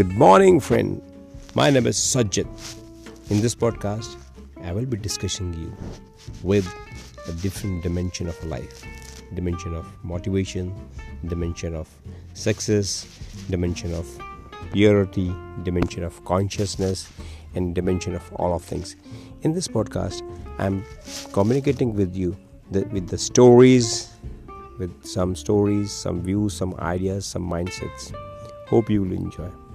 Good morning, friend. My name is Sajid. In this podcast, I will be discussing you with a different dimension of life dimension of motivation, dimension of success, dimension of purity, dimension of consciousness, and dimension of all of things. In this podcast, I'm communicating with you the, with the stories, with some stories, some views, some ideas, some mindsets. Hope you will enjoy.